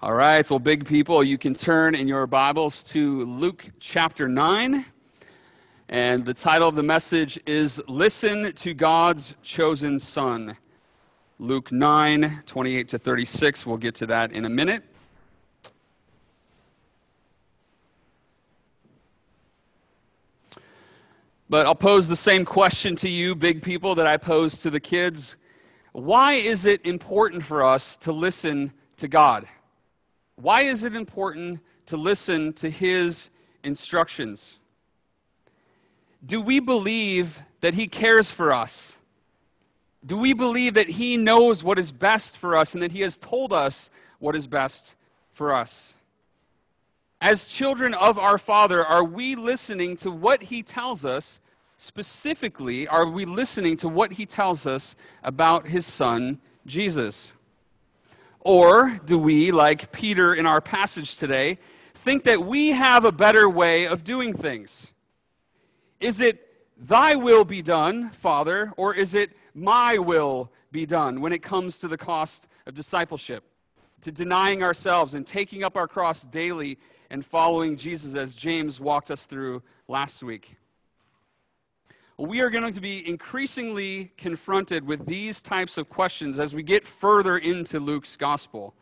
All right, well, big people, you can turn in your Bibles to Luke chapter 9. And the title of the message is Listen to God's Chosen Son. Luke 9, 28 to 36. We'll get to that in a minute. But I'll pose the same question to you, big people, that I posed to the kids. Why is it important for us to listen to God? Why is it important to listen to his instructions? Do we believe that he cares for us? Do we believe that he knows what is best for us and that he has told us what is best for us? As children of our Father, are we listening to what he tells us? Specifically, are we listening to what he tells us about his son, Jesus? Or do we, like Peter in our passage today, think that we have a better way of doing things? Is it thy will be done, Father, or is it my will be done when it comes to the cost of discipleship, to denying ourselves and taking up our cross daily and following Jesus as James walked us through last week? We are going to be increasingly confronted with these types of questions as we get further into Luke's gospel.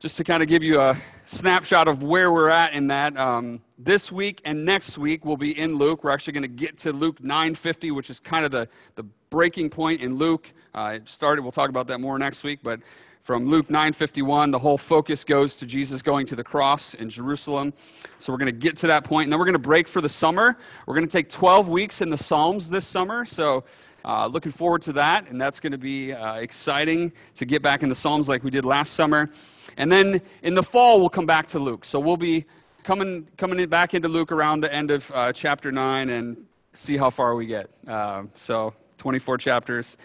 Just to kind of give you a snapshot of where we're at in that, um, this week and next week we'll be in Luke. We're actually going to get to Luke 950, which is kind of the, the breaking point in Luke. Uh, it started, we'll talk about that more next week, but from Luke 9:51, the whole focus goes to Jesus going to the cross in Jerusalem. So we're going to get to that point, and then we're going to break for the summer. We're going to take 12 weeks in the Psalms this summer. So uh, looking forward to that, and that's going to be uh, exciting to get back in the Psalms like we did last summer. And then in the fall, we'll come back to Luke. So we'll be coming coming back into Luke around the end of uh, chapter nine and see how far we get. Uh, so 24 chapters.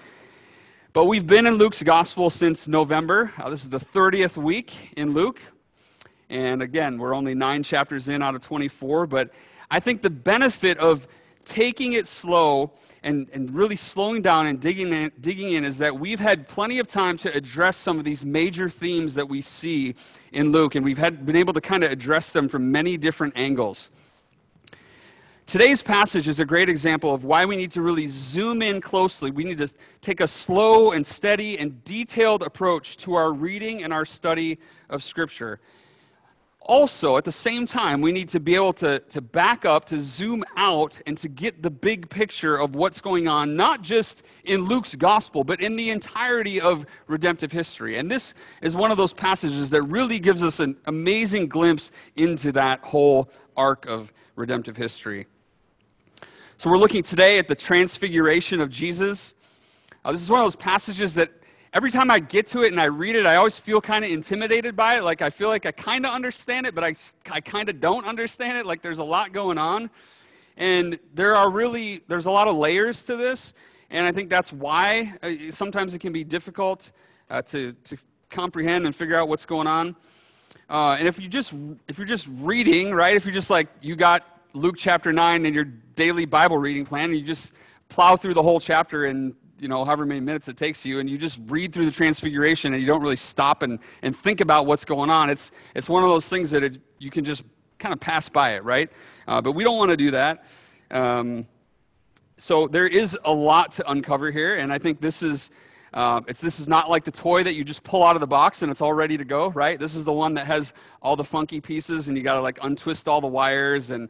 But we've been in Luke's gospel since November. Uh, this is the 30th week in Luke. And again, we're only nine chapters in out of 24. But I think the benefit of taking it slow and, and really slowing down and digging in, digging in is that we've had plenty of time to address some of these major themes that we see in Luke. And we've had, been able to kind of address them from many different angles. Today's passage is a great example of why we need to really zoom in closely. We need to take a slow and steady and detailed approach to our reading and our study of Scripture. Also, at the same time, we need to be able to, to back up, to zoom out, and to get the big picture of what's going on, not just in Luke's gospel, but in the entirety of redemptive history. And this is one of those passages that really gives us an amazing glimpse into that whole arc of redemptive history. So we're looking today at the transfiguration of Jesus. Uh, this is one of those passages that every time I get to it and I read it, I always feel kind of intimidated by it. Like I feel like I kind of understand it, but I, I kind of don't understand it. Like there's a lot going on. And there are really, there's a lot of layers to this. And I think that's why uh, sometimes it can be difficult uh, to, to comprehend and figure out what's going on. Uh, and if you just if you're just reading, right? If you're just like you got Luke chapter 9 in your daily Bible reading plan, and you just plow through the whole chapter in, you know, however many minutes it takes you, and you just read through the transfiguration and you don't really stop and, and think about what's going on. It's, it's one of those things that it, you can just kind of pass by it, right? Uh, but we don't want to do that. Um, so there is a lot to uncover here, and I think this is uh, this is not like the toy that you just pull out of the box and it's all ready to go, right? This is the one that has all the funky pieces and you got to like untwist all the wires and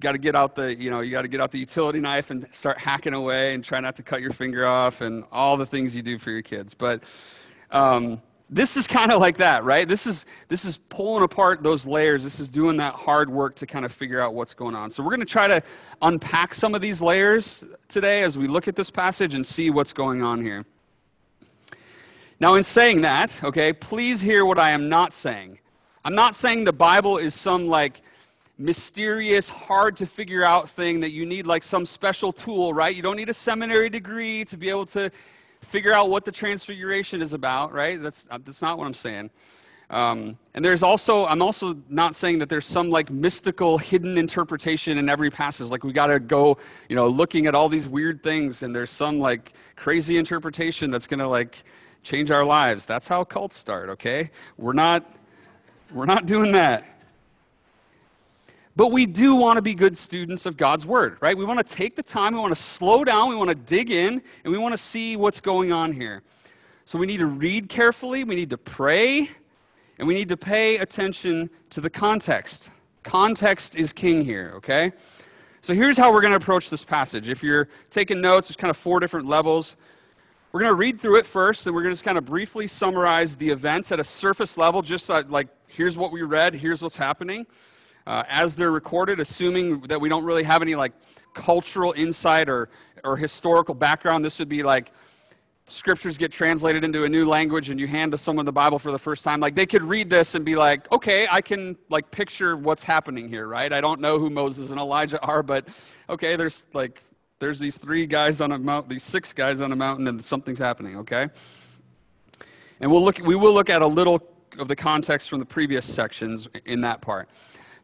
got to get out the you know you got to get out the utility knife and start hacking away and try not to cut your finger off and all the things you do for your kids. But um, this is kind of like that right? This is this is pulling apart those layers. This is doing that hard work to kind of figure out what's going on. So we're going to try to unpack some of these layers today as we look at this passage and see what's going on here. Now in saying that okay please hear what i am not saying. I'm not saying the bible is some like mysterious, hard to figure out thing that you need like some special tool, right? You don't need a seminary degree to be able to figure out what the transfiguration is about, right? That's, uh, that's not what I'm saying. Um, and there's also, I'm also not saying that there's some like mystical hidden interpretation in every passage. Like we got to go, you know, looking at all these weird things and there's some like crazy interpretation that's going to like change our lives. That's how cults start, okay? We're not we're not doing that. But we do want to be good students of God's word, right? We want to take the time, we want to slow down, we want to dig in, and we want to see what's going on here. So we need to read carefully, we need to pray, and we need to pay attention to the context. Context is king here, okay? So here's how we're going to approach this passage. If you're taking notes, there's kind of four different levels. We're going to read through it first, and we're going to just kind of briefly summarize the events at a surface level, just like here's what we read, here's what's happening. Uh, as they're recorded, assuming that we don't really have any like cultural insight or, or historical background, this would be like scriptures get translated into a new language and you hand to someone the bible for the first time. Like they could read this and be like okay i can like picture what's happening here right? I don't know who moses and elijah are but okay there's like there's these three guys on a mountain these six guys on a mountain and something's happening okay? And we'll look we will look at a little of the context from the previous sections in that part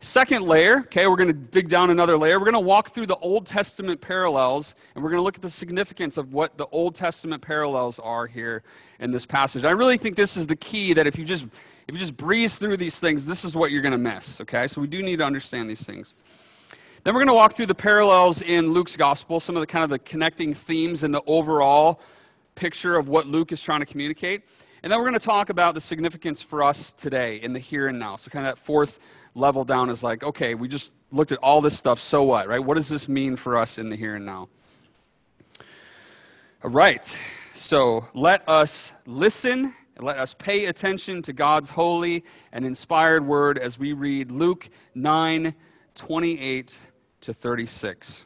Second layer, okay, we're going to dig down another layer. We're going to walk through the Old Testament parallels, and we're going to look at the significance of what the Old Testament parallels are here in this passage. I really think this is the key that if you just if you just breeze through these things, this is what you're going to miss, okay? So we do need to understand these things. Then we're going to walk through the parallels in Luke's gospel, some of the kind of the connecting themes and the overall picture of what Luke is trying to communicate. And then we're going to talk about the significance for us today in the here and now. So kind of that fourth level down is like, okay, we just looked at all this stuff, so what, right? What does this mean for us in the here and now? All right, so let us listen and let us pay attention to God's holy and inspired word as we read Luke 9 28 to 36.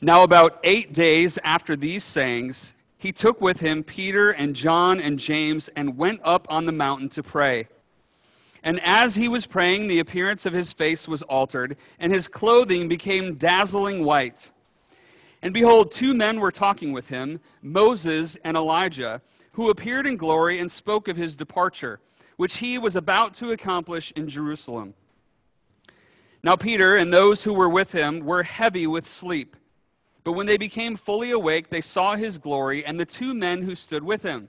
Now, about eight days after these sayings, he took with him Peter and John and James and went up on the mountain to pray. And as he was praying, the appearance of his face was altered, and his clothing became dazzling white. And behold, two men were talking with him, Moses and Elijah, who appeared in glory and spoke of his departure, which he was about to accomplish in Jerusalem. Now, Peter and those who were with him were heavy with sleep. But when they became fully awake, they saw his glory and the two men who stood with him.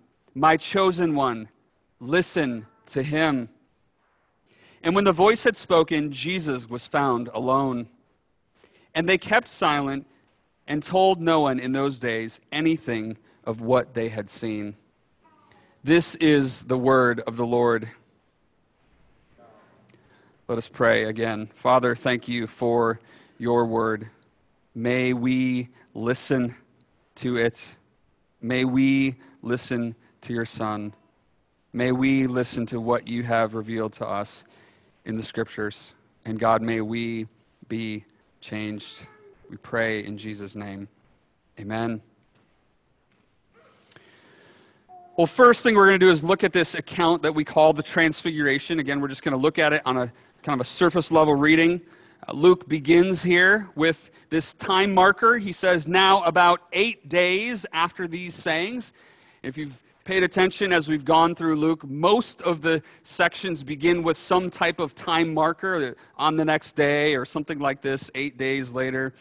my chosen one, listen to him. And when the voice had spoken, Jesus was found alone. And they kept silent and told no one in those days anything of what they had seen. This is the word of the Lord. Let us pray again. Father, thank you for your word. May we listen to it. May we listen to your Son. May we listen to what you have revealed to us in the Scriptures. And God, may we be changed. We pray in Jesus' name. Amen. Well, first thing we're going to do is look at this account that we call the Transfiguration. Again, we're just going to look at it on a kind of a surface level reading. Uh, Luke begins here with this time marker. He says, Now, about eight days after these sayings. If you've paid attention as we've gone through Luke, most of the sections begin with some type of time marker uh, on the next day or something like this, eight days later.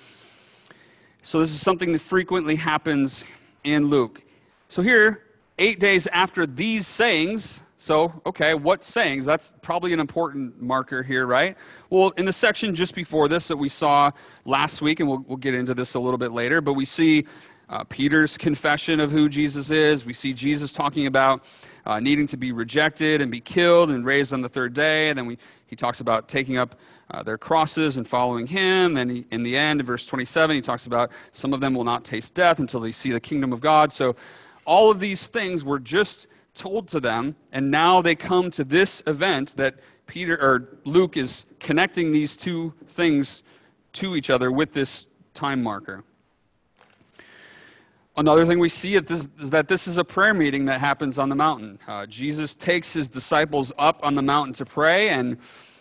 So, this is something that frequently happens in Luke. So, here, eight days after these sayings, so, okay, what sayings? That's probably an important marker here, right? Well, in the section just before this that we saw last week, and we'll, we'll get into this a little bit later, but we see uh, Peter's confession of who Jesus is. We see Jesus talking about uh, needing to be rejected and be killed and raised on the third day. And then we, he talks about taking up uh, their crosses and following him. And he, in the end, in verse 27, he talks about some of them will not taste death until they see the kingdom of God. So all of these things were just told to them. And now they come to this event that Peter or Luke is connecting these two things to each other with this time marker. Another thing we see is that this is a prayer meeting that happens on the mountain. Uh, Jesus takes his disciples up on the mountain to pray, and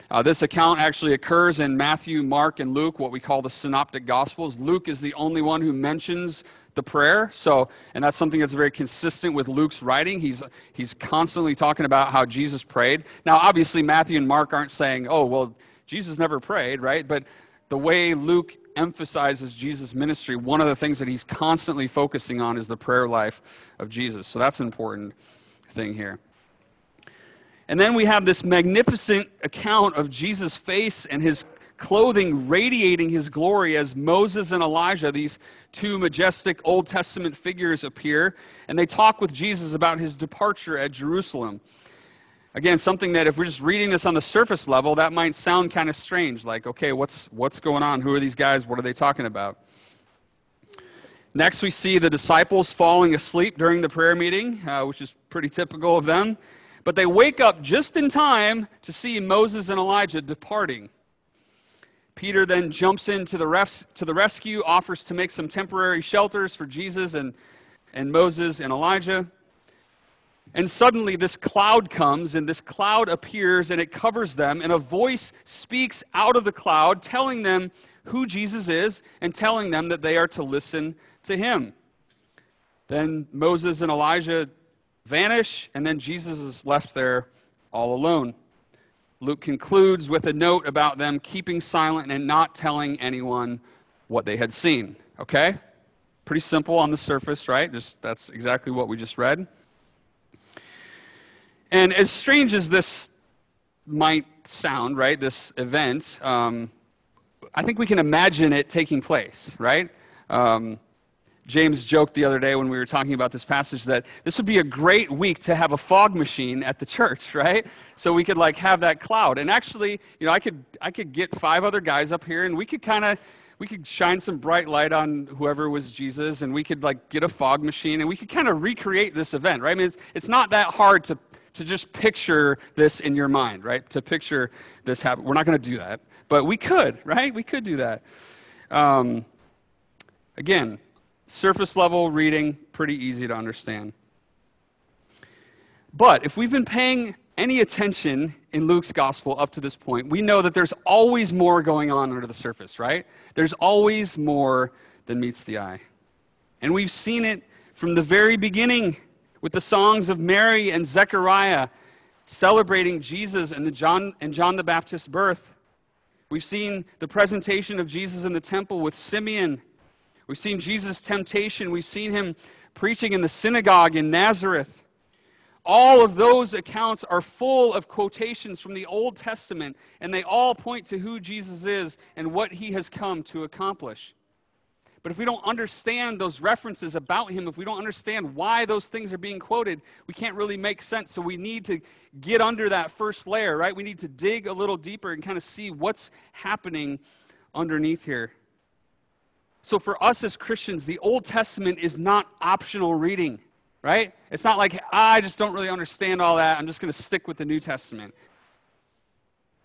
uh, this account actually occurs in Matthew, Mark, and Luke, what we call the synoptic gospels. Luke is the only one who mentions the prayer. So, and that's something that's very consistent with Luke's writing. He's, he's constantly talking about how Jesus prayed. Now, obviously, Matthew and Mark aren't saying, oh, well, Jesus never prayed, right? But the way Luke emphasizes Jesus' ministry, one of the things that he's constantly focusing on is the prayer life of Jesus. So that's an important thing here. And then we have this magnificent account of Jesus' face and his clothing radiating his glory as Moses and Elijah, these two majestic Old Testament figures, appear. And they talk with Jesus about his departure at Jerusalem. Again, something that if we're just reading this on the surface level, that might sound kind of strange. Like, okay, what's, what's going on? Who are these guys? What are they talking about? Next, we see the disciples falling asleep during the prayer meeting, uh, which is pretty typical of them. But they wake up just in time to see Moses and Elijah departing. Peter then jumps into the res- to the rescue, offers to make some temporary shelters for Jesus and, and Moses and Elijah. And suddenly, this cloud comes, and this cloud appears, and it covers them, and a voice speaks out of the cloud, telling them who Jesus is and telling them that they are to listen to him. Then Moses and Elijah vanish, and then Jesus is left there all alone. Luke concludes with a note about them keeping silent and not telling anyone what they had seen. Okay? Pretty simple on the surface, right? Just that's exactly what we just read. And as strange as this might sound, right, this event, um, I think we can imagine it taking place, right? Um, James joked the other day when we were talking about this passage that this would be a great week to have a fog machine at the church, right? So we could like have that cloud. And actually, you know, I could I could get five other guys up here and we could kind of we could shine some bright light on whoever was Jesus and we could like get a fog machine and we could kind of recreate this event, right? I mean, it's, it's not that hard to, to just picture this in your mind, right? To picture this happen. We're not going to do that, but we could, right? We could do that. Um, again, Surface level reading, pretty easy to understand. But if we've been paying any attention in Luke's gospel up to this point, we know that there's always more going on under the surface, right? There's always more than meets the eye. And we've seen it from the very beginning with the songs of Mary and Zechariah celebrating Jesus and, the John, and John the Baptist's birth. We've seen the presentation of Jesus in the temple with Simeon We've seen Jesus' temptation. We've seen him preaching in the synagogue in Nazareth. All of those accounts are full of quotations from the Old Testament, and they all point to who Jesus is and what he has come to accomplish. But if we don't understand those references about him, if we don't understand why those things are being quoted, we can't really make sense. So we need to get under that first layer, right? We need to dig a little deeper and kind of see what's happening underneath here. So for us as Christians, the Old Testament is not optional reading, right? It's not like, I just don't really understand all that. I'm just going to stick with the New Testament.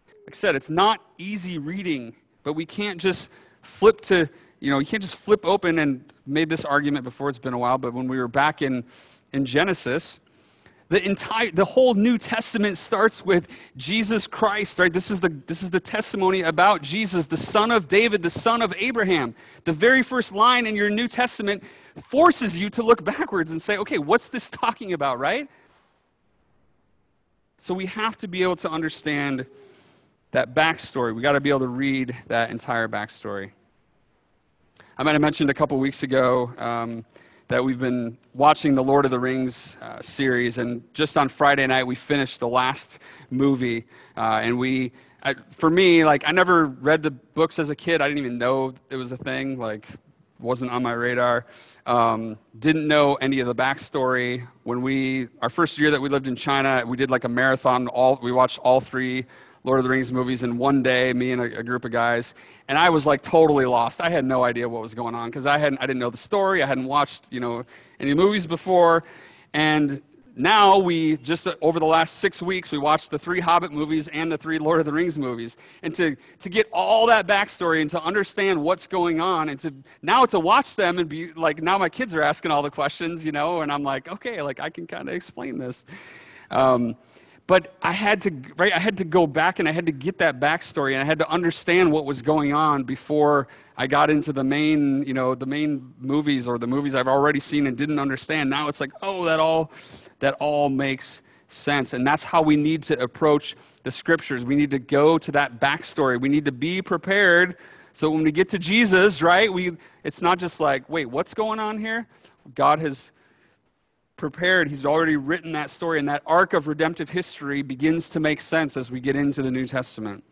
Like I said, it's not easy reading, but we can't just flip to, you know, you can't just flip open and made this argument before, it's been a while, but when we were back in, in Genesis, the entire the whole new testament starts with jesus christ right? This is the this is the testimony about jesus the son of david the son of abraham. The very first line in your new testament forces you to look backwards and say okay what's this talking about right? So we have to be able to understand that backstory. We got to be able to read that entire backstory i might have mentioned a couple weeks ago um, that we've been watching the Lord of the Rings uh, series, and just on Friday night we finished the last movie, uh, and we, I, for me, like I never read the books as a kid. I didn't even know it was a thing. Like, wasn't on my radar. Um, didn't know any of the backstory. When we, our first year that we lived in China, we did like a marathon. All we watched all three Lord of the Rings movies in one day, me and a, a, group of guys, and I was like totally lost. I had no idea what was going on because I hadn't, I didn't know the story. I hadn't watched, you know, any movies before, and now we just uh, over the last six weeks we watched the three hobbit movies and the three lord of the rings movies and to, to get all that backstory and to understand what's going on and to now to watch them and be like now my kids are asking all the questions you know and i'm like okay like i can kind of explain this um, but I had to, right, I had to go back and I had to get that backstory and I had to understand what was going on before I got into the main, you know, the main movies or the movies I've already seen and didn't understand. Now it's like, oh, that all, that all makes sense. And that's how we need to approach the scriptures. We need to go to that backstory. We need to be prepared so when we get to Jesus, right, we, it's not just like, wait, what's going on here? God has prepared. He's already written that story, and that arc of redemptive history begins to make sense as we get into the New Testament.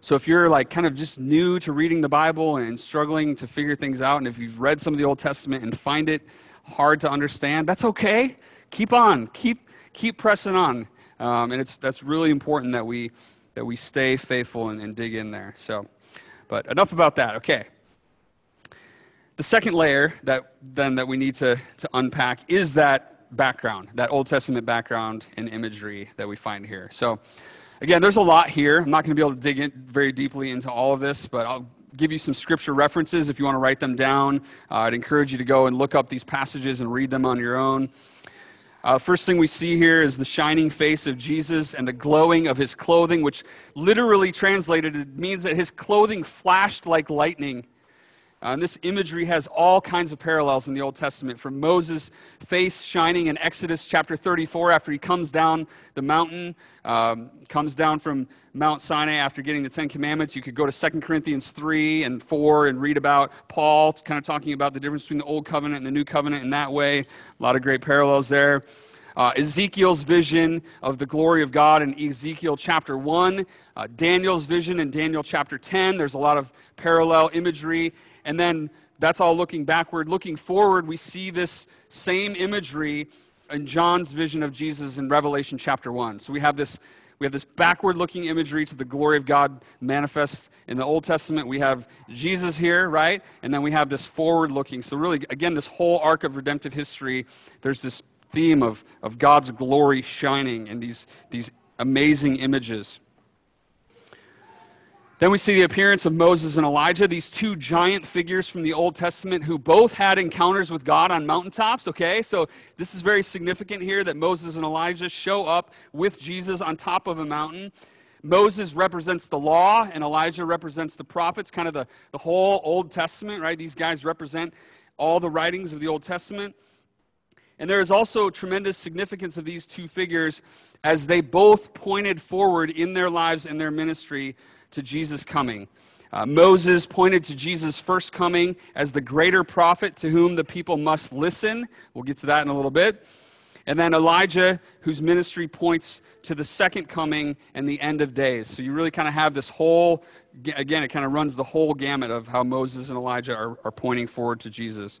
So if you're like kind of just new to reading the Bible and struggling to figure things out, and if you've read some of the Old Testament and find it hard to understand, that's okay. Keep on. Keep keep pressing on. Um, and it's that's really important that we that we stay faithful and, and dig in there. So, but enough about that. Okay. The second layer that then that we need to, to unpack is that background, that Old Testament background and imagery that we find here. So again, there's a lot here. I'm not going to be able to dig in very deeply into all of this, but I'll give you some scripture references if you want to write them down. Uh, I'd encourage you to go and look up these passages and read them on your own. Uh, first thing we see here is the shining face of Jesus and the glowing of his clothing, which literally translated it means that his clothing flashed like lightning. Uh, and this imagery has all kinds of parallels in the Old Testament, from Moses' face shining in Exodus chapter 34 after he comes down the mountain, um, comes down from Mount Sinai after getting the Ten Commandments. You could go to 2 Corinthians 3 and 4 and read about Paul, kind of talking about the difference between the Old Covenant and the New Covenant in that way. A lot of great parallels there. Uh, Ezekiel's vision of the glory of God in Ezekiel chapter 1, uh, Daniel's vision in Daniel chapter 10. There's a lot of parallel imagery. And then that's all looking backward. Looking forward, we see this same imagery in John's vision of Jesus in Revelation chapter 1. So we have this we have this backward looking imagery to the glory of God manifest in the Old Testament. We have Jesus here, right? And then we have this forward looking. So, really, again, this whole arc of redemptive history, there's this theme of, of God's glory shining in these, these amazing images. Then we see the appearance of Moses and Elijah, these two giant figures from the Old Testament who both had encounters with God on mountaintops. Okay, so this is very significant here that Moses and Elijah show up with Jesus on top of a mountain. Moses represents the law, and Elijah represents the prophets, kind of the, the whole Old Testament, right? These guys represent all the writings of the Old Testament. And there is also tremendous significance of these two figures as they both pointed forward in their lives and their ministry to Jesus' coming. Uh, Moses pointed to Jesus' first coming as the greater prophet to whom the people must listen. We'll get to that in a little bit. And then Elijah, whose ministry points to the second coming and the end of days. So you really kind of have this whole, again, it kind of runs the whole gamut of how Moses and Elijah are, are pointing forward to Jesus.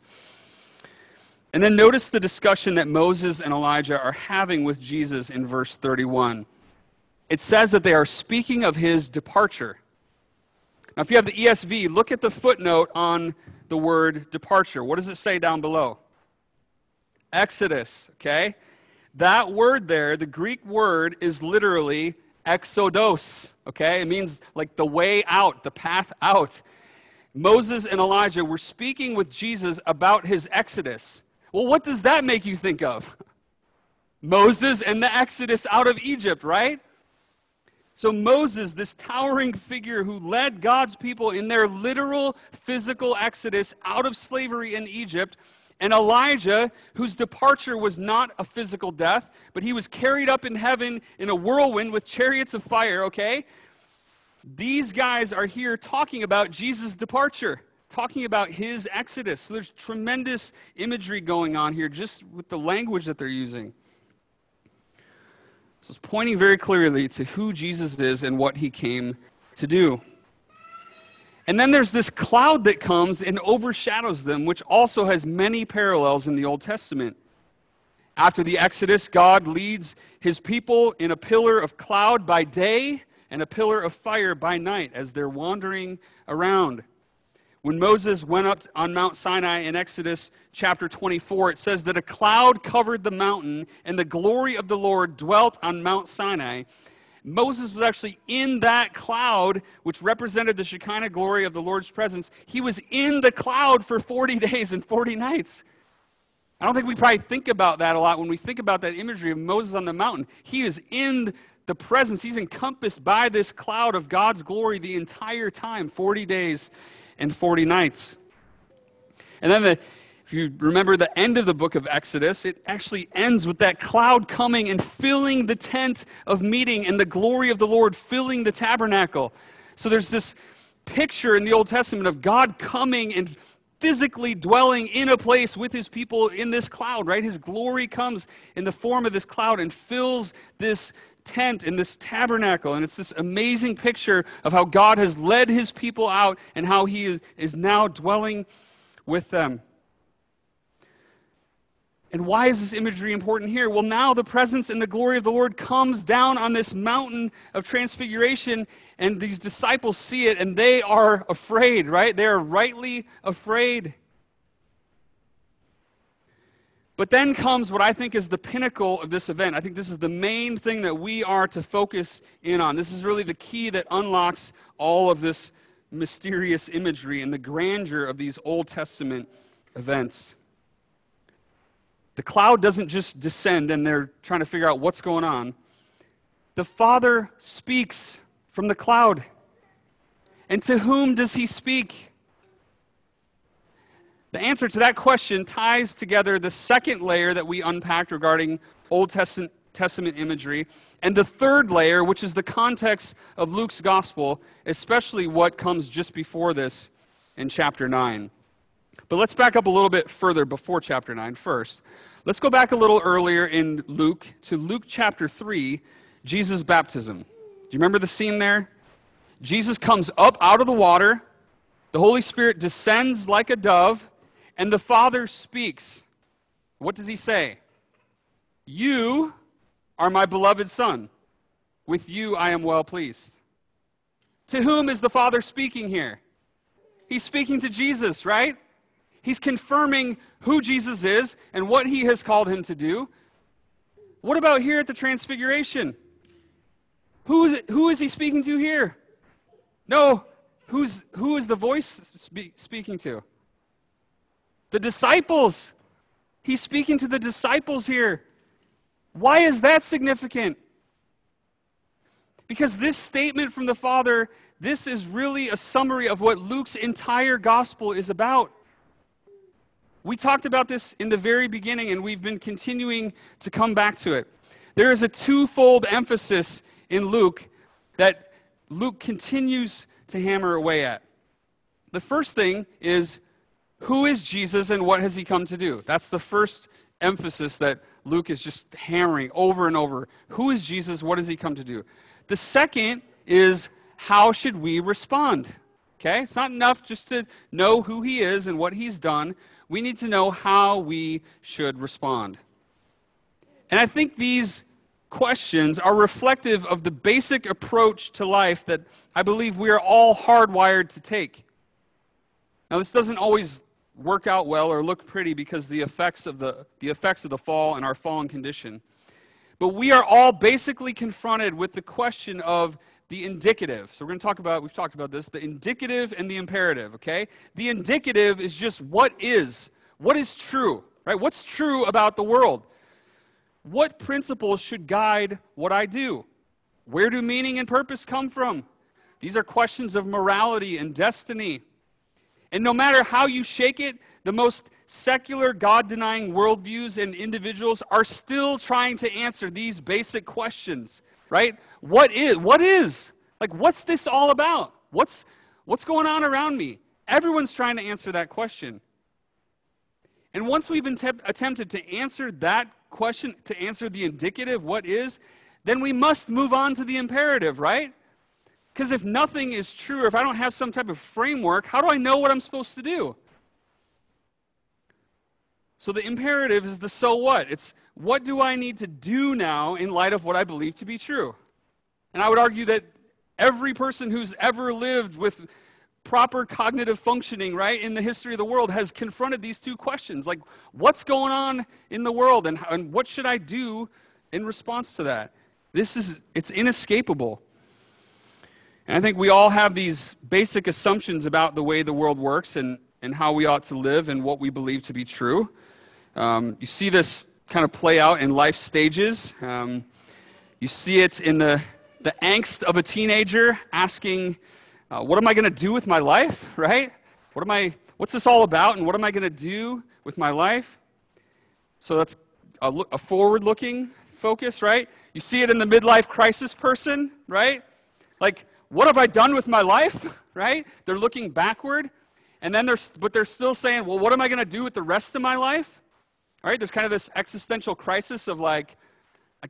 And then notice the discussion that Moses and Elijah are having with Jesus in verse 31 it says that they are speaking of his departure. Now, if you have the ESV, look at the footnote on the word departure. What does it say down below? Exodus, okay? That word there, the Greek word, is literally exodos, okay? It means like the way out, the path out. Moses and Elijah were speaking with Jesus about his exodus. Well, what does that make you think of? Moses and the exodus out of Egypt, right? So, Moses, this towering figure who led God's people in their literal physical exodus out of slavery in Egypt, and Elijah, whose departure was not a physical death, but he was carried up in heaven in a whirlwind with chariots of fire, okay? These guys are here talking about Jesus' departure, talking about his exodus. So there's tremendous imagery going on here just with the language that they're using. So it's pointing very clearly to who Jesus is and what he came to do. And then there's this cloud that comes and overshadows them, which also has many parallels in the Old Testament. After the Exodus, God leads his people in a pillar of cloud by day and a pillar of fire by night as they're wandering around. When Moses went up on Mount Sinai in Exodus chapter 24, it says that a cloud covered the mountain and the glory of the Lord dwelt on Mount Sinai. Moses was actually in that cloud, which represented the Shekinah glory of the Lord's presence. He was in the cloud for 40 days and 40 nights. I don't think we probably think about that a lot when we think about that imagery of Moses on the mountain. He is in the presence, he's encompassed by this cloud of God's glory the entire time 40 days and 40 nights. And then, the, if you remember the end of the book of Exodus, it actually ends with that cloud coming and filling the tent of meeting and the glory of the Lord filling the tabernacle. So there's this picture in the Old Testament of God coming and physically dwelling in a place with his people in this cloud, right? His glory comes in the form of this cloud and fills this tent, in this tabernacle. And it's this amazing picture of how God has led his people out and how he is, is now dwelling with them. And why is this imagery important here? Well, now the presence and the glory of the Lord comes down on this mountain of transfiguration, and these disciples see it, and they are afraid, right? They are rightly afraid. But then comes what I think is the pinnacle of this event. I think this is the main thing that we are to focus in on. This is really the key that unlocks all of this mysterious imagery and the grandeur of these Old Testament events. The cloud doesn't just descend and they're trying to figure out what's going on. The Father speaks from the cloud. And to whom does he speak? The answer to that question ties together the second layer that we unpacked regarding Old Testament, Testament imagery and the third layer, which is the context of Luke's gospel, especially what comes just before this in chapter 9. But let's back up a little bit further before chapter 9 first. Let's go back a little earlier in Luke to Luke chapter 3, Jesus' baptism. Do you remember the scene there? Jesus comes up out of the water, the Holy Spirit descends like a dove and the Father speaks. What does he say? You are my beloved Son. With you I am well pleased. To whom is the Father speaking here? He's speaking to Jesus, right? He's confirming who Jesus is and what he has called him to do. What about here at the Transfiguration? Who is, it, who is he speaking to here? No, who's, who is the voice spe- speaking to? The disciples. He's speaking to the disciples here. Why is that significant? Because this statement from the Father, this is really a summary of what Luke's entire gospel is about. We talked about this in the very beginning, and we've been continuing to come back to it. There is a twofold emphasis in Luke that Luke continues to hammer away at. The first thing is who is Jesus and what has he come to do? That's the first emphasis that Luke is just hammering over and over. Who is Jesus? What has he come to do? The second is how should we respond? Okay? It's not enough just to know who he is and what he's done. We need to know how we should respond. And I think these questions are reflective of the basic approach to life that I believe we are all hardwired to take. Now, this doesn't always work out well or look pretty because the effects of the, the effects of the fall and our fallen condition. But we are all basically confronted with the question of the indicative. So we're going to talk about, we've talked about this, the indicative and the imperative, okay? The indicative is just what is, what is true, right? What's true about the world? What principles should guide what I do? Where do meaning and purpose come from? These are questions of morality and destiny. And no matter how you shake it, the most secular, God denying worldviews and individuals are still trying to answer these basic questions, right? What is? What is? Like, what's this all about? What's, what's going on around me? Everyone's trying to answer that question. And once we've attempted to answer that question, to answer the indicative, what is, then we must move on to the imperative, right? Because if nothing is true, or if I don't have some type of framework, how do I know what I'm supposed to do? So the imperative is the so what. It's what do I need to do now in light of what I believe to be true? And I would argue that every person who's ever lived with proper cognitive functioning, right, in the history of the world has confronted these two questions. Like, what's going on in the world and, and what should I do in response to that? This is, it's inescapable. And I think we all have these basic assumptions about the way the world works and, and how we ought to live and what we believe to be true. Um, you see this kind of play out in life stages. Um, you see it in the, the angst of a teenager asking, uh, What am I going to do with my life, right? What am I, what's this all about, and what am I going to do with my life? So that's a, a forward looking focus, right? You see it in the midlife crisis person, right? Like, what have I done with my life? Right? They're looking backward. And then they're, but they're still saying, well, what am I going to do with the rest of my life? All right? There's kind of this existential crisis of like,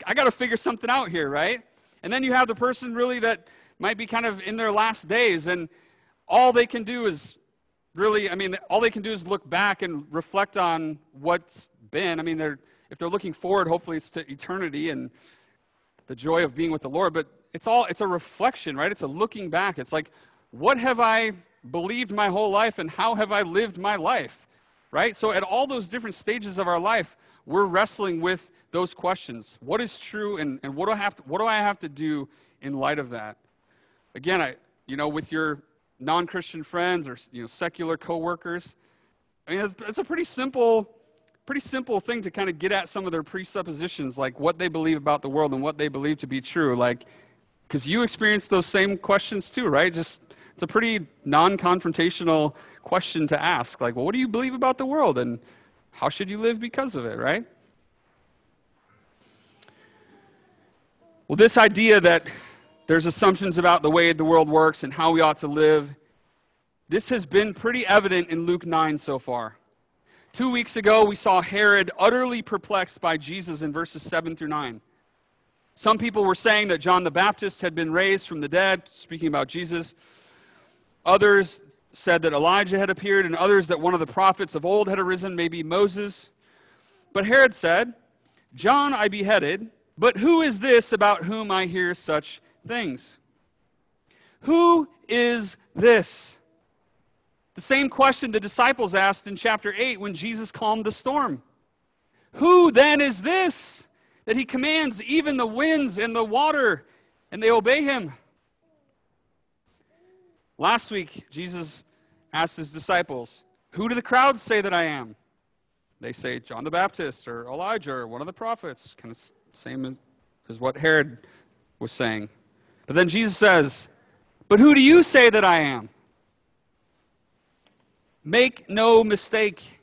I got to figure something out here, right? And then you have the person really that might be kind of in their last days, and all they can do is really, I mean, all they can do is look back and reflect on what's been. I mean, they're, if they're looking forward, hopefully it's to eternity and the joy of being with the Lord. But it's all it's a reflection right? It's a looking back. It's like what have i believed my whole life and how have i lived my life right? So at all those different stages of our life we're wrestling with those questions. What is true and, and what do i have to, what do i have to do in light of that? Again i you know with your non-christian friends or you know secular coworkers i mean it's, it's a pretty simple pretty simple thing to kind of get at some of their presuppositions like what they believe about the world and what they believe to be true. Like because you experience those same questions too, right? Just it's a pretty non-confrontational question to ask. Like, well, what do you believe about the world, and how should you live because of it, right? Well, this idea that there's assumptions about the way the world works and how we ought to live, this has been pretty evident in Luke 9 so far. Two weeks ago, we saw Herod utterly perplexed by Jesus in verses 7 through 9. Some people were saying that John the Baptist had been raised from the dead, speaking about Jesus. Others said that Elijah had appeared, and others that one of the prophets of old had arisen, maybe Moses. But Herod said, John I beheaded, but who is this about whom I hear such things? Who is this? The same question the disciples asked in chapter 8 when Jesus calmed the storm. Who then is this? That he commands even the winds and the water, and they obey him. Last week, Jesus asked his disciples, Who do the crowds say that I am? They say John the Baptist or Elijah or one of the prophets, kind of same as what Herod was saying. But then Jesus says, But who do you say that I am? Make no mistake.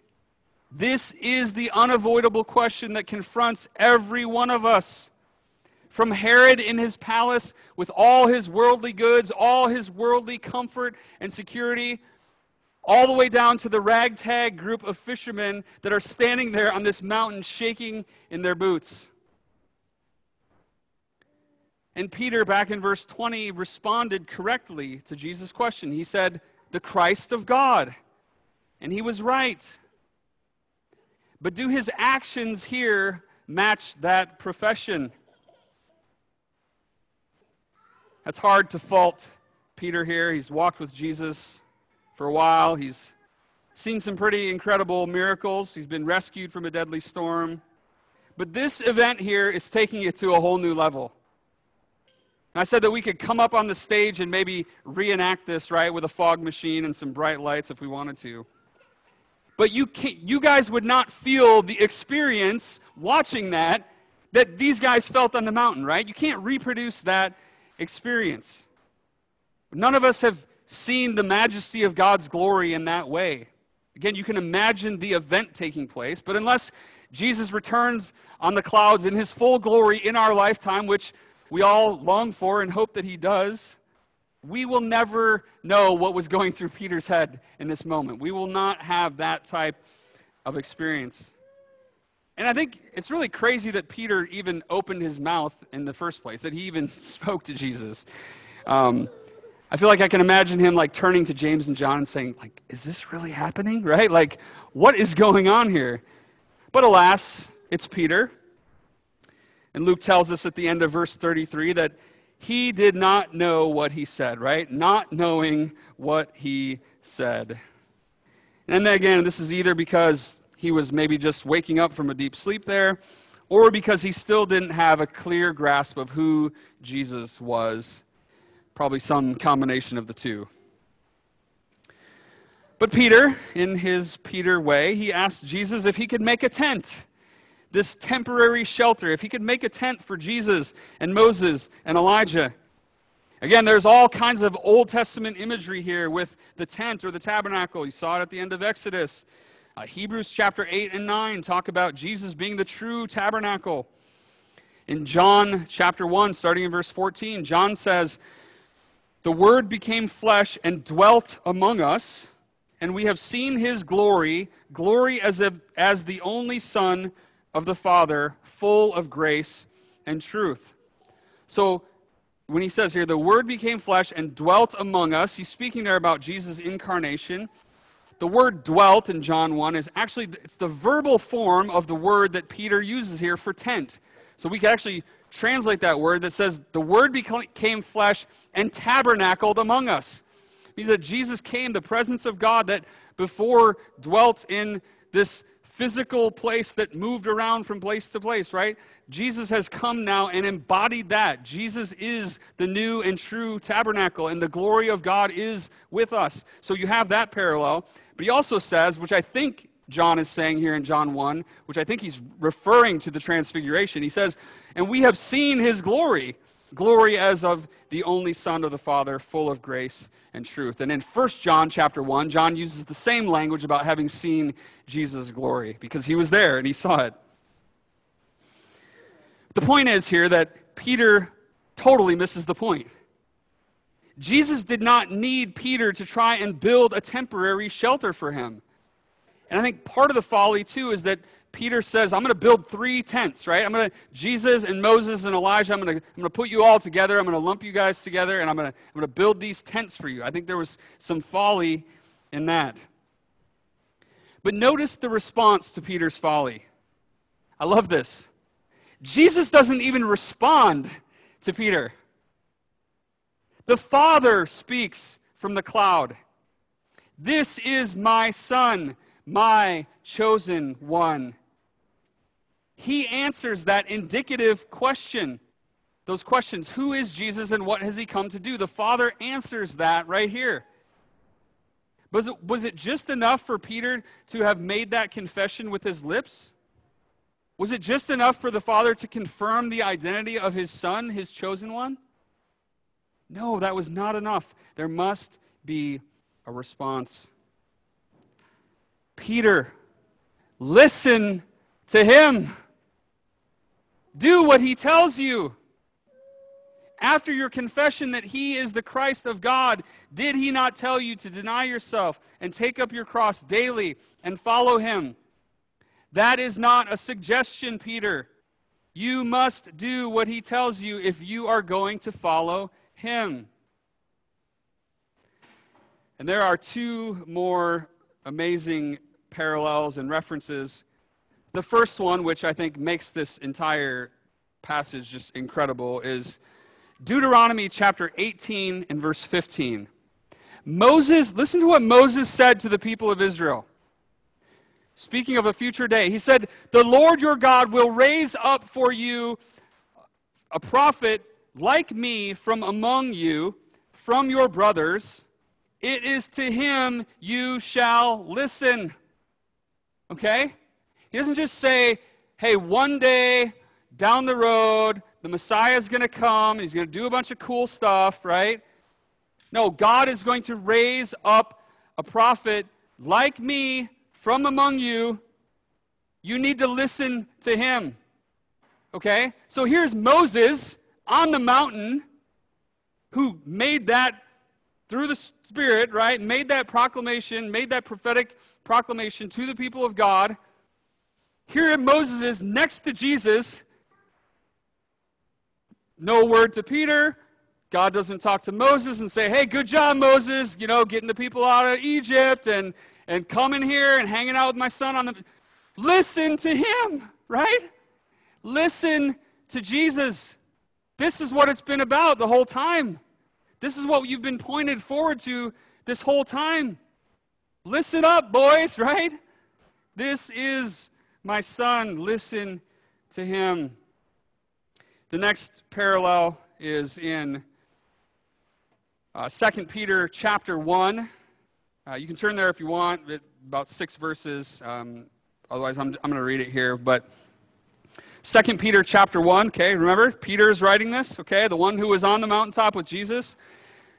This is the unavoidable question that confronts every one of us. From Herod in his palace with all his worldly goods, all his worldly comfort and security, all the way down to the ragtag group of fishermen that are standing there on this mountain shaking in their boots. And Peter, back in verse 20, responded correctly to Jesus' question. He said, The Christ of God. And he was right. But do his actions here match that profession? That's hard to fault Peter here. He's walked with Jesus for a while. He's seen some pretty incredible miracles. He's been rescued from a deadly storm. But this event here is taking it to a whole new level. And I said that we could come up on the stage and maybe reenact this, right, with a fog machine and some bright lights if we wanted to but you, you guys would not feel the experience watching that that these guys felt on the mountain, right? You can't reproduce that experience. None of us have seen the majesty of God's glory in that way. Again, you can imagine the event taking place, but unless Jesus returns on the clouds in his full glory in our lifetime, which we all long for and hope that he does, we will never know what was going through Peter's head in this moment. We will not have that type of experience. And I think it's really crazy that Peter even opened his mouth in the first place, that he even spoke to Jesus. Um, I feel like I can imagine him like turning to James and John and saying, like, is this really happening? Right? Like, what is going on here? But alas, it's Peter. And Luke tells us at the end of verse 33 that he did not know what he said, right? Not knowing what he said. And again, this is either because he was maybe just waking up from a deep sleep there, or because he still didn't have a clear grasp of who Jesus was. Probably some combination of the two. But Peter, in his Peter way, he asked Jesus if he could make a tent, this temporary shelter, if he could make a tent for Jesus and Moses and Elijah. Again, there's all kinds of Old Testament imagery here with the tent or the tabernacle. You saw it at the end of Exodus. Uh, Hebrews chapter 8 and 9 talk about Jesus being the true tabernacle. In John chapter 1, starting in verse 14, John says, The Word became flesh and dwelt among us and we have seen his glory, glory as, if, as the only Son of the Father, full of grace and truth. So, when he says here, the Word became flesh and dwelt among us, he's speaking there about Jesus' incarnation. The word dwelt in John 1 is actually it's the verbal form of the word that Peter uses here for tent. So we can actually translate that word that says the word became flesh and tabernacled among us means that Jesus came, the presence of God that before dwelt in this physical place that moved around from place to place, right? Jesus has come now and embodied that. Jesus is the new and true tabernacle, and the glory of God is with us. So you have that parallel. But he also says, which I think John is saying here in John 1, which I think he's referring to the transfiguration. He says, And we have seen his glory, glory as of the only Son of the Father, full of grace and truth. And in 1 John chapter 1, John uses the same language about having seen Jesus' glory because he was there and he saw it. The point is here that Peter totally misses the point. Jesus did not need Peter to try and build a temporary shelter for him. And I think part of the folly, too, is that Peter says, I'm going to build three tents, right? I'm going to, Jesus and Moses and Elijah, I'm going to, I'm going to put you all together. I'm going to lump you guys together, and I'm going, to, I'm going to build these tents for you. I think there was some folly in that. But notice the response to Peter's folly. I love this. Jesus doesn't even respond to Peter. The Father speaks from the cloud. This is my Son, my chosen one he answers that indicative question. Those questions Who is Jesus and what has he come to do? The Father answers that right here. Was it, was it just enough for Peter to have made that confession with his lips? Was it just enough for the Father to confirm the identity of his Son, his chosen one? No, that was not enough. There must be a response. Peter, listen to him. Do what he tells you. After your confession that he is the Christ of God, did he not tell you to deny yourself and take up your cross daily and follow him? That is not a suggestion, Peter. You must do what he tells you if you are going to follow him. And there are two more amazing parallels and references the first one, which I think makes this entire passage just incredible, is Deuteronomy chapter 18 and verse 15. Moses, listen to what Moses said to the people of Israel. Speaking of a future day, he said, The Lord your God will raise up for you a prophet like me from among you, from your brothers. It is to him you shall listen. Okay? He doesn't just say, hey, one day down the road, the Messiah is going to come he's going to do a bunch of cool stuff, right? No, God is going to raise up a prophet like me from among you. You need to listen to him. Okay? So here's Moses on the mountain who made that through the Spirit, right? Made that proclamation, made that prophetic proclamation to the people of God. Here Moses is next to Jesus. No word to Peter. God doesn't talk to Moses and say, hey, good job, Moses, you know, getting the people out of Egypt and, and coming here and hanging out with my son on the. Listen to him, right? Listen to Jesus. This is what it's been about the whole time. This is what you've been pointed forward to this whole time. Listen up, boys, right? This is my son. Listen to him. The next parallel is in uh, 2 Peter chapter 1. Uh, you can turn there if you want, about six verses. Um, otherwise, I'm, I'm going to read it here. But 2 Peter chapter 1, okay, remember? Peter is writing this, okay, the one who was on the mountaintop with Jesus.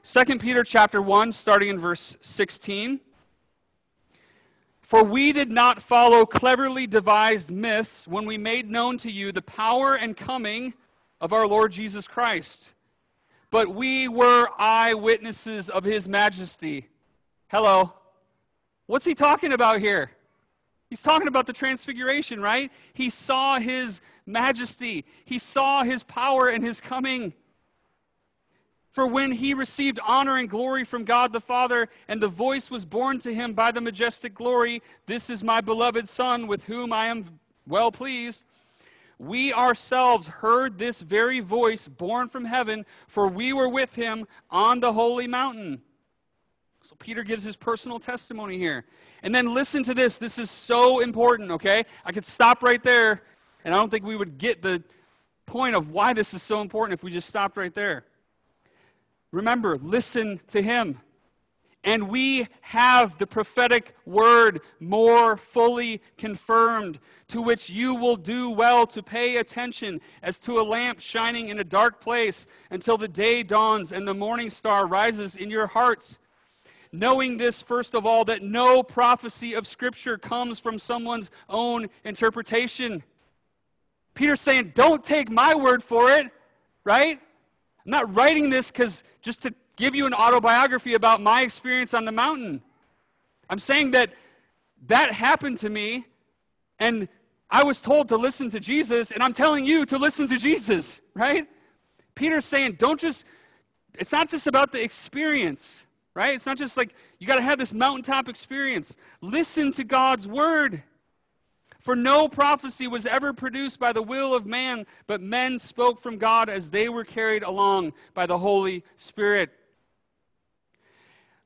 2 Peter chapter 1, starting in verse 16. For we did not follow cleverly devised myths when we made known to you the power and coming of our Lord Jesus Christ, but we were eyewitnesses of his majesty. Hello. What's he talking about here? He's talking about the transfiguration, right? He saw his majesty, he saw his power and his coming. For when he received honor and glory from God the Father, and the voice was borne to him by the majestic glory, This is my beloved Son, with whom I am well pleased. We ourselves heard this very voice borne from heaven, for we were with him on the holy mountain. So Peter gives his personal testimony here. And then listen to this. This is so important, okay? I could stop right there, and I don't think we would get the point of why this is so important if we just stopped right there. Remember, listen to him. And we have the prophetic word more fully confirmed, to which you will do well to pay attention as to a lamp shining in a dark place until the day dawns and the morning star rises in your hearts. Knowing this, first of all, that no prophecy of Scripture comes from someone's own interpretation. Peter's saying, don't take my word for it, right? I'm not writing this because just to give you an autobiography about my experience on the mountain. I'm saying that that happened to me, and I was told to listen to Jesus, and I'm telling you to listen to Jesus, right? Peter's saying, don't just, it's not just about the experience, right? It's not just like you got to have this mountaintop experience. Listen to God's word. For no prophecy was ever produced by the will of man, but men spoke from God as they were carried along by the Holy Spirit.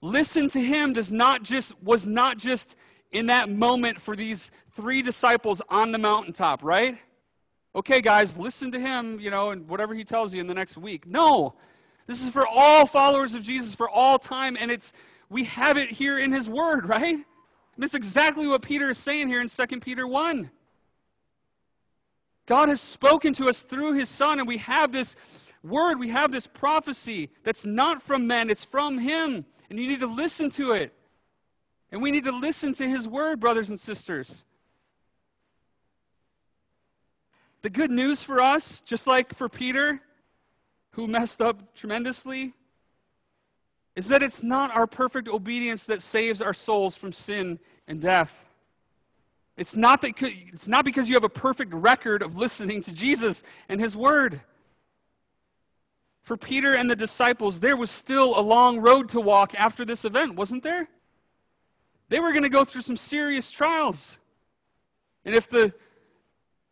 Listen to him does not just was not just in that moment for these three disciples on the mountaintop, right? Okay, guys, listen to him, you know, and whatever he tells you in the next week. No. This is for all followers of Jesus for all time, and it's we have it here in his word, right? And that's exactly what Peter is saying here in 2 Peter 1. God has spoken to us through his Son, and we have this word, we have this prophecy that's not from men, it's from him. And you need to listen to it. And we need to listen to his word, brothers and sisters. The good news for us, just like for Peter, who messed up tremendously, is that it's not our perfect obedience that saves our souls from sin and death. It's not, that, it's not because you have a perfect record of listening to Jesus and His Word. For Peter and the disciples, there was still a long road to walk after this event, wasn't there? They were going to go through some serious trials. And if the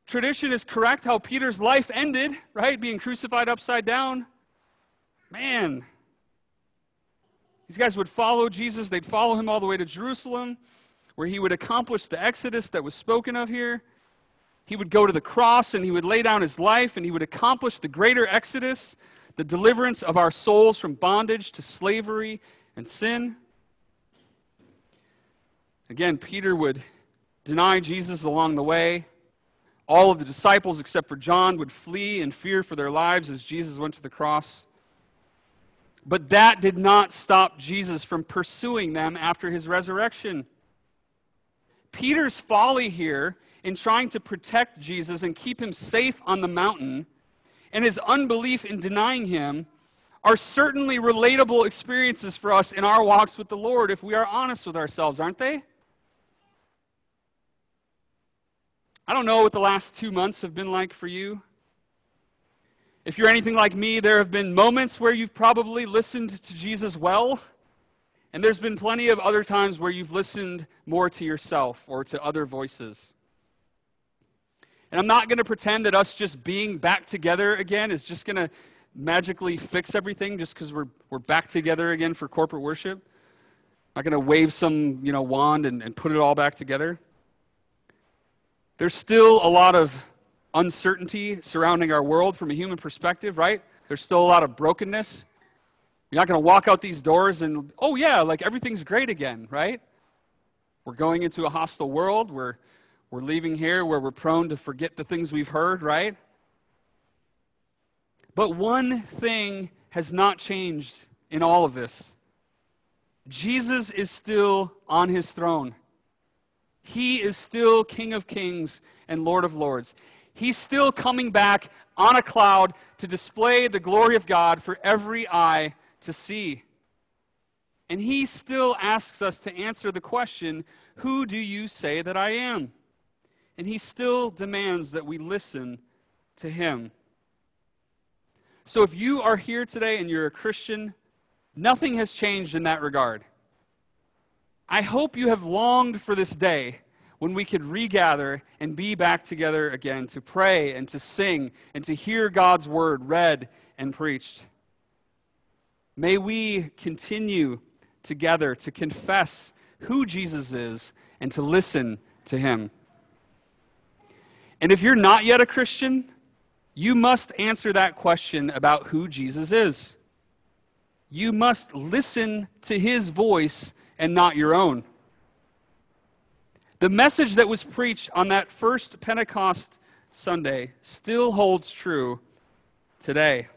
tradition is correct, how Peter's life ended, right, being crucified upside down, man, these guys would follow Jesus. They'd follow him all the way to Jerusalem, where he would accomplish the exodus that was spoken of here. He would go to the cross and he would lay down his life and he would accomplish the greater exodus, the deliverance of our souls from bondage to slavery and sin. Again, Peter would deny Jesus along the way. All of the disciples, except for John, would flee in fear for their lives as Jesus went to the cross. But that did not stop Jesus from pursuing them after his resurrection. Peter's folly here in trying to protect Jesus and keep him safe on the mountain and his unbelief in denying him are certainly relatable experiences for us in our walks with the Lord if we are honest with ourselves, aren't they? I don't know what the last two months have been like for you. If you're anything like me, there have been moments where you've probably listened to Jesus well, and there's been plenty of other times where you've listened more to yourself or to other voices. And I'm not going to pretend that us just being back together again is just going to magically fix everything just because we're, we're back together again for corporate worship. I'm not going to wave some you know, wand and, and put it all back together. There's still a lot of uncertainty surrounding our world from a human perspective, right? There's still a lot of brokenness. You're not going to walk out these doors and, oh, yeah, like everything's great again, right? We're going into a hostile world. We're, we're leaving here where we're prone to forget the things we've heard, right? But one thing has not changed in all of this Jesus is still on his throne. He is still King of kings and Lord of lords. He's still coming back on a cloud to display the glory of God for every eye to see. And he still asks us to answer the question, Who do you say that I am? And he still demands that we listen to him. So if you are here today and you're a Christian, nothing has changed in that regard. I hope you have longed for this day when we could regather and be back together again to pray and to sing and to hear God's word read and preached. May we continue together to confess who Jesus is and to listen to him. And if you're not yet a Christian, you must answer that question about who Jesus is. You must listen to his voice and not your own. The message that was preached on that first Pentecost Sunday still holds true today.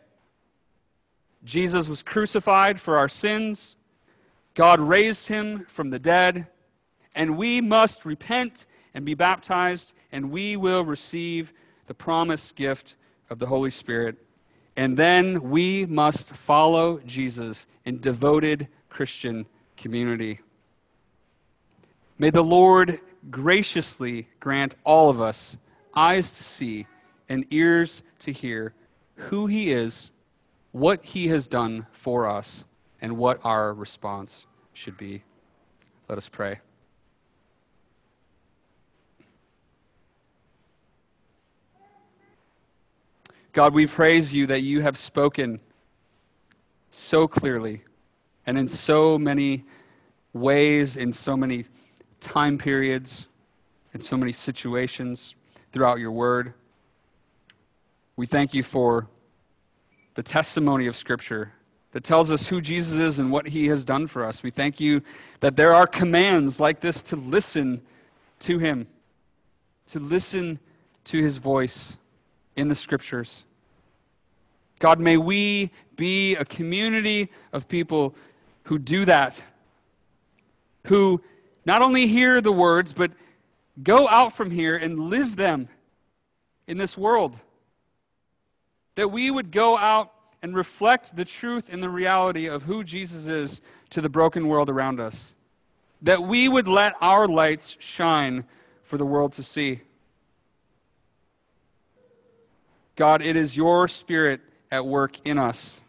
Jesus was crucified for our sins. God raised him from the dead. And we must repent and be baptized, and we will receive the promised gift of the Holy Spirit. And then we must follow Jesus in devoted Christian community. May the Lord graciously grant all of us eyes to see and ears to hear who He is, what He has done for us, and what our response should be. Let us pray. God, we praise you that you have spoken so clearly and in so many ways, in so many time periods, and so many situations throughout your word. We thank you for the testimony of Scripture that tells us who Jesus is and what he has done for us. We thank you that there are commands like this to listen to him, to listen to his voice in the Scriptures. God, may we be a community of people who do that, who not only hear the words, but go out from here and live them in this world. That we would go out and reflect the truth and the reality of who Jesus is to the broken world around us. That we would let our lights shine for the world to see. God, it is your spirit at work in us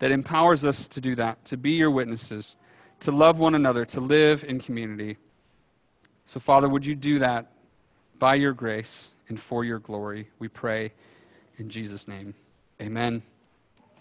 that empowers us to do that, to be your witnesses, to love one another, to live in community. So, Father, would you do that by your grace and for your glory? We pray in Jesus' name. Amen.